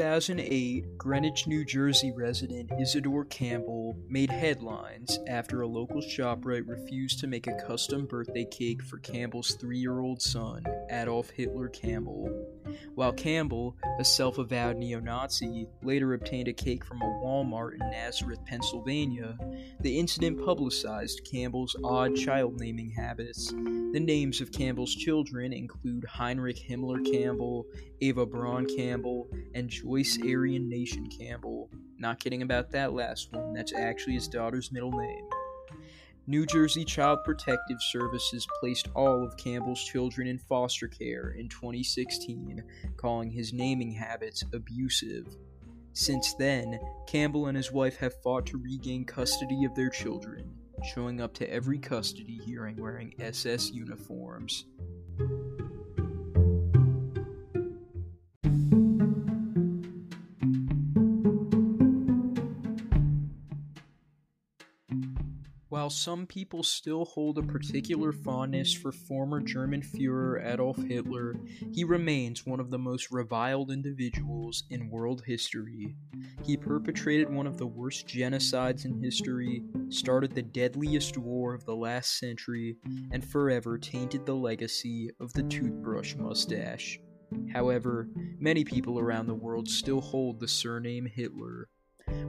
2008, Greenwich, New Jersey resident Isidore Campbell made headlines after a local ShopRite refused to make a custom birthday cake for Campbell's three year old son, Adolf Hitler Campbell. While Campbell, a self avowed neo Nazi, later obtained a cake from a Walmart in Nazareth, Pennsylvania, the incident publicized Campbell's odd child naming habits. The names of Campbell's children include Heinrich Himmler Campbell, Ava Braun Campbell, and Joyce Aryan Nation Campbell. Not kidding about that last one, that's actually his daughter's middle name. New Jersey Child Protective Services placed all of Campbell's children in foster care in 2016, calling his naming habits abusive. Since then, Campbell and his wife have fought to regain custody of their children, showing up to every custody hearing wearing SS uniforms. While some people still hold a particular fondness for former German Fuhrer Adolf Hitler, he remains one of the most reviled individuals in world history. He perpetrated one of the worst genocides in history, started the deadliest war of the last century, and forever tainted the legacy of the toothbrush mustache. However, many people around the world still hold the surname Hitler.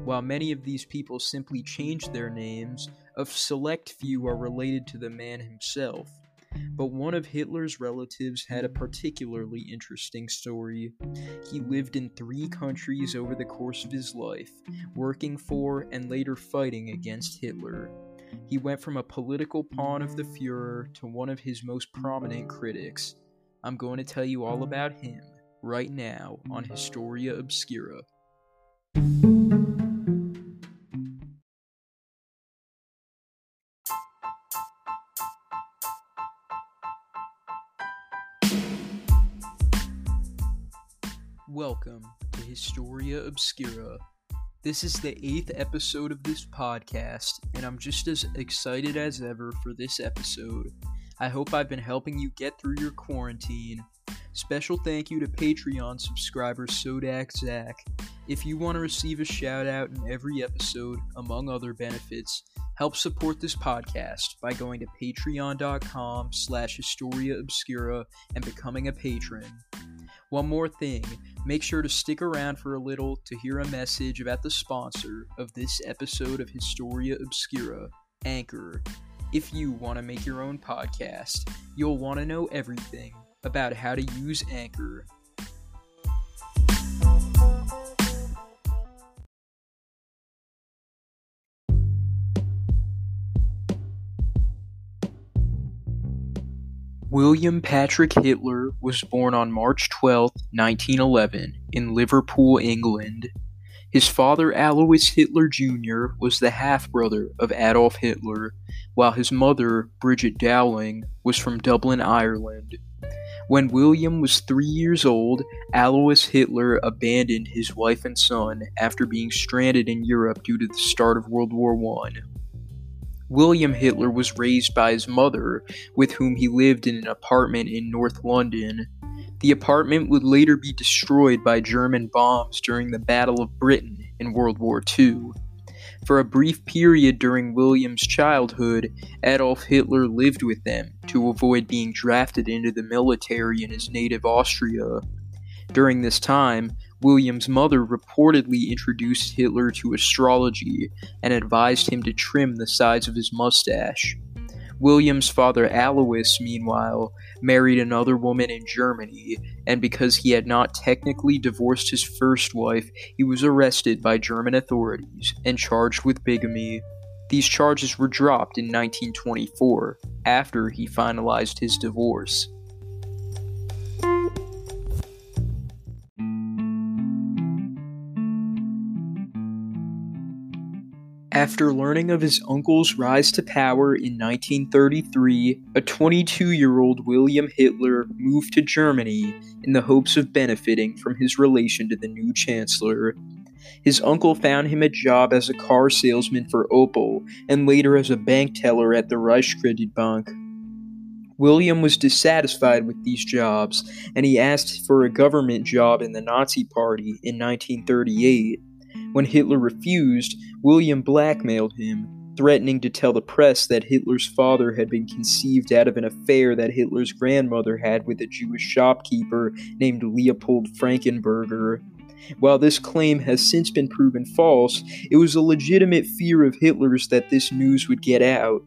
While many of these people simply changed their names, a select few are related to the man himself. But one of Hitler's relatives had a particularly interesting story. He lived in three countries over the course of his life, working for and later fighting against Hitler. He went from a political pawn of the Fuhrer to one of his most prominent critics. I'm going to tell you all about him right now on Historia Obscura. Historia Obscura. This is the eighth episode of this podcast, and I'm just as excited as ever for this episode. I hope I've been helping you get through your quarantine. Special thank you to Patreon subscriber Sodak Zach. If you want to receive a shout out in every episode, among other benefits, help support this podcast by going to patreon.com slash historia obscura and becoming a patron. One more thing, make sure to stick around for a little to hear a message about the sponsor of this episode of Historia Obscura, Anchor. If you want to make your own podcast, you'll want to know everything about how to use Anchor. William Patrick Hitler was born on March 12, 1911, in Liverpool, England. His father, Alois Hitler Jr., was the half brother of Adolf Hitler, while his mother, Bridget Dowling, was from Dublin, Ireland. When William was three years old, Alois Hitler abandoned his wife and son after being stranded in Europe due to the start of World War I. William Hitler was raised by his mother, with whom he lived in an apartment in North London. The apartment would later be destroyed by German bombs during the Battle of Britain in World War II. For a brief period during William's childhood, Adolf Hitler lived with them to avoid being drafted into the military in his native Austria. During this time, William's mother reportedly introduced Hitler to astrology and advised him to trim the sides of his mustache. William's father Alois, meanwhile, married another woman in Germany, and because he had not technically divorced his first wife, he was arrested by German authorities and charged with bigamy. These charges were dropped in 1924 after he finalized his divorce. After learning of his uncle's rise to power in 1933, a 22 year old William Hitler moved to Germany in the hopes of benefiting from his relation to the new chancellor. His uncle found him a job as a car salesman for Opel and later as a bank teller at the Reichskreditbank. William was dissatisfied with these jobs, and he asked for a government job in the Nazi Party in 1938. When Hitler refused, William blackmailed him, threatening to tell the press that Hitler's father had been conceived out of an affair that Hitler's grandmother had with a Jewish shopkeeper named Leopold Frankenberger. While this claim has since been proven false, it was a legitimate fear of Hitler's that this news would get out.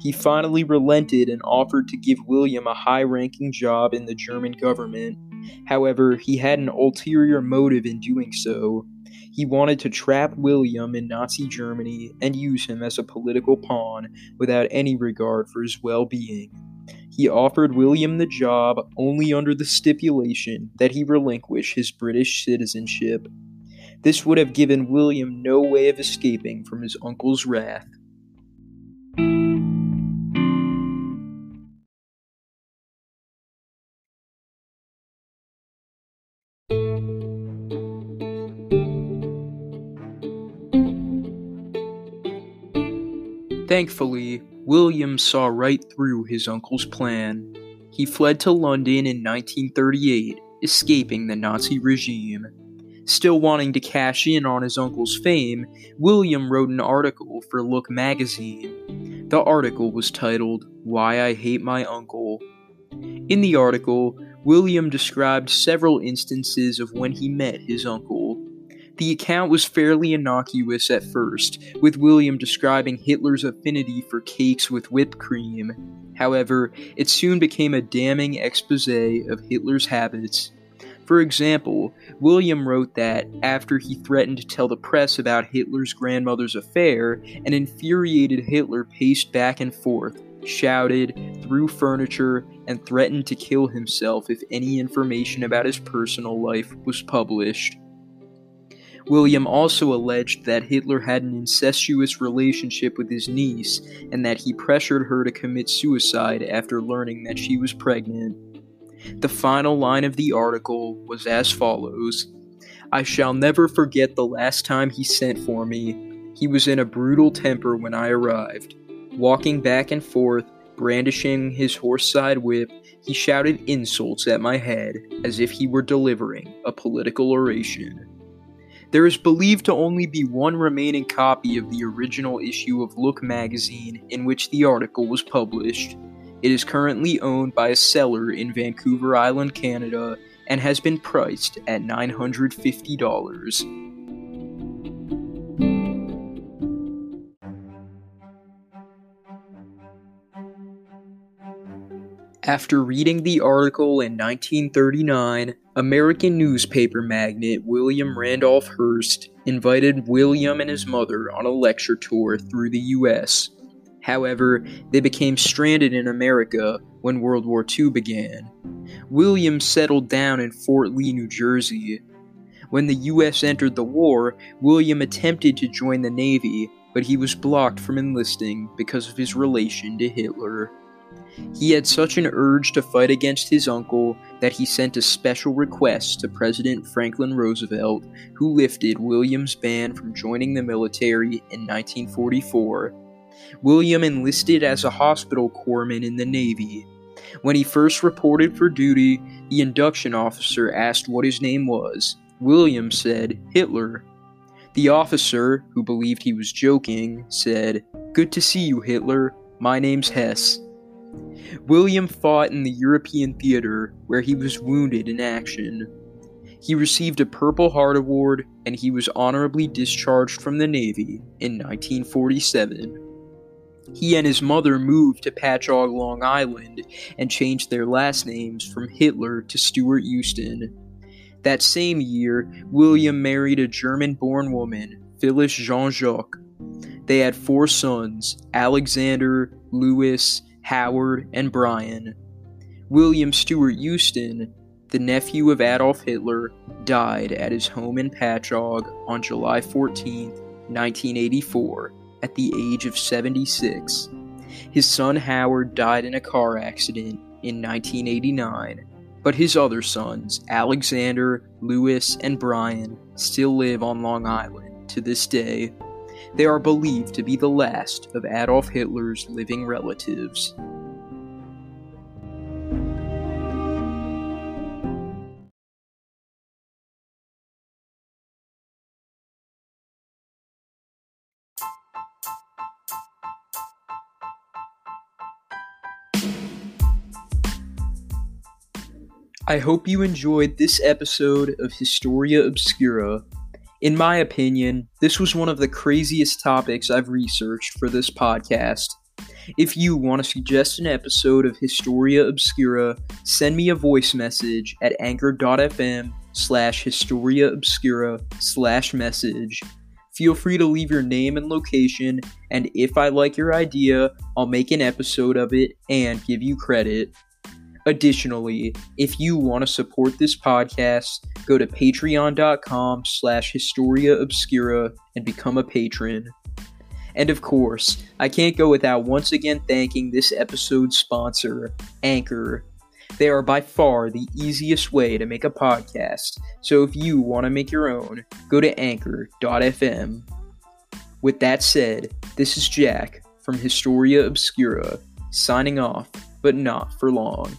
He finally relented and offered to give William a high ranking job in the German government. However, he had an ulterior motive in doing so. He wanted to trap William in Nazi Germany and use him as a political pawn without any regard for his well being. He offered William the job only under the stipulation that he relinquish his British citizenship. This would have given William no way of escaping from his uncle's wrath. Thankfully, William saw right through his uncle's plan. He fled to London in 1938, escaping the Nazi regime. Still wanting to cash in on his uncle's fame, William wrote an article for Look magazine. The article was titled, Why I Hate My Uncle. In the article, William described several instances of when he met his uncle. The account was fairly innocuous at first, with William describing Hitler's affinity for cakes with whipped cream. However, it soon became a damning expose of Hitler's habits. For example, William wrote that, after he threatened to tell the press about Hitler's grandmother's affair, an infuriated Hitler paced back and forth, shouted, threw furniture, and threatened to kill himself if any information about his personal life was published. William also alleged that Hitler had an incestuous relationship with his niece and that he pressured her to commit suicide after learning that she was pregnant. The final line of the article was as follows I shall never forget the last time he sent for me. He was in a brutal temper when I arrived. Walking back and forth, brandishing his horse side whip, he shouted insults at my head as if he were delivering a political oration. There is believed to only be one remaining copy of the original issue of Look magazine in which the article was published. It is currently owned by a seller in Vancouver Island, Canada, and has been priced at $950. After reading the article in 1939, American newspaper magnate William Randolph Hearst invited William and his mother on a lecture tour through the U.S. However, they became stranded in America when World War II began. William settled down in Fort Lee, New Jersey. When the U.S. entered the war, William attempted to join the Navy, but he was blocked from enlisting because of his relation to Hitler. He had such an urge to fight against his uncle that he sent a special request to President Franklin Roosevelt, who lifted William's ban from joining the military in 1944. William enlisted as a hospital corpsman in the Navy. When he first reported for duty, the induction officer asked what his name was. William said, Hitler. The officer, who believed he was joking, said, Good to see you, Hitler. My name's Hess. William fought in the European theater where he was wounded in action. He received a Purple Heart Award and he was honorably discharged from the Navy in 1947. He and his mother moved to Patchogue, Long Island, and changed their last names from Hitler to Stuart Houston. That same year, William married a German born woman, Phyllis Jean Jacques. They had four sons Alexander, Louis, Howard, and Brian. William Stuart Houston, the nephew of Adolf Hitler, died at his home in Patchogue on July 14, 1984, at the age of 76. His son Howard died in a car accident in 1989, but his other sons, Alexander, Louis, and Brian, still live on Long Island to this day. They are believed to be the last of Adolf Hitler's living relatives. I hope you enjoyed this episode of Historia Obscura in my opinion, this was one of the craziest topics I've researched for this podcast. If you want to suggest an episode of Historia Obscura, send me a voice message at anchor.fm slash Historia Obscura slash message. Feel free to leave your name and location, and if I like your idea, I'll make an episode of it and give you credit. Additionally, if you want to support this podcast, go to patreon.com slash Historia Obscura and become a patron. And of course, I can't go without once again thanking this episode's sponsor, Anchor. They are by far the easiest way to make a podcast, so if you want to make your own, go to anchor.fm. With that said, this is Jack from Historia Obscura, signing off, but not for long.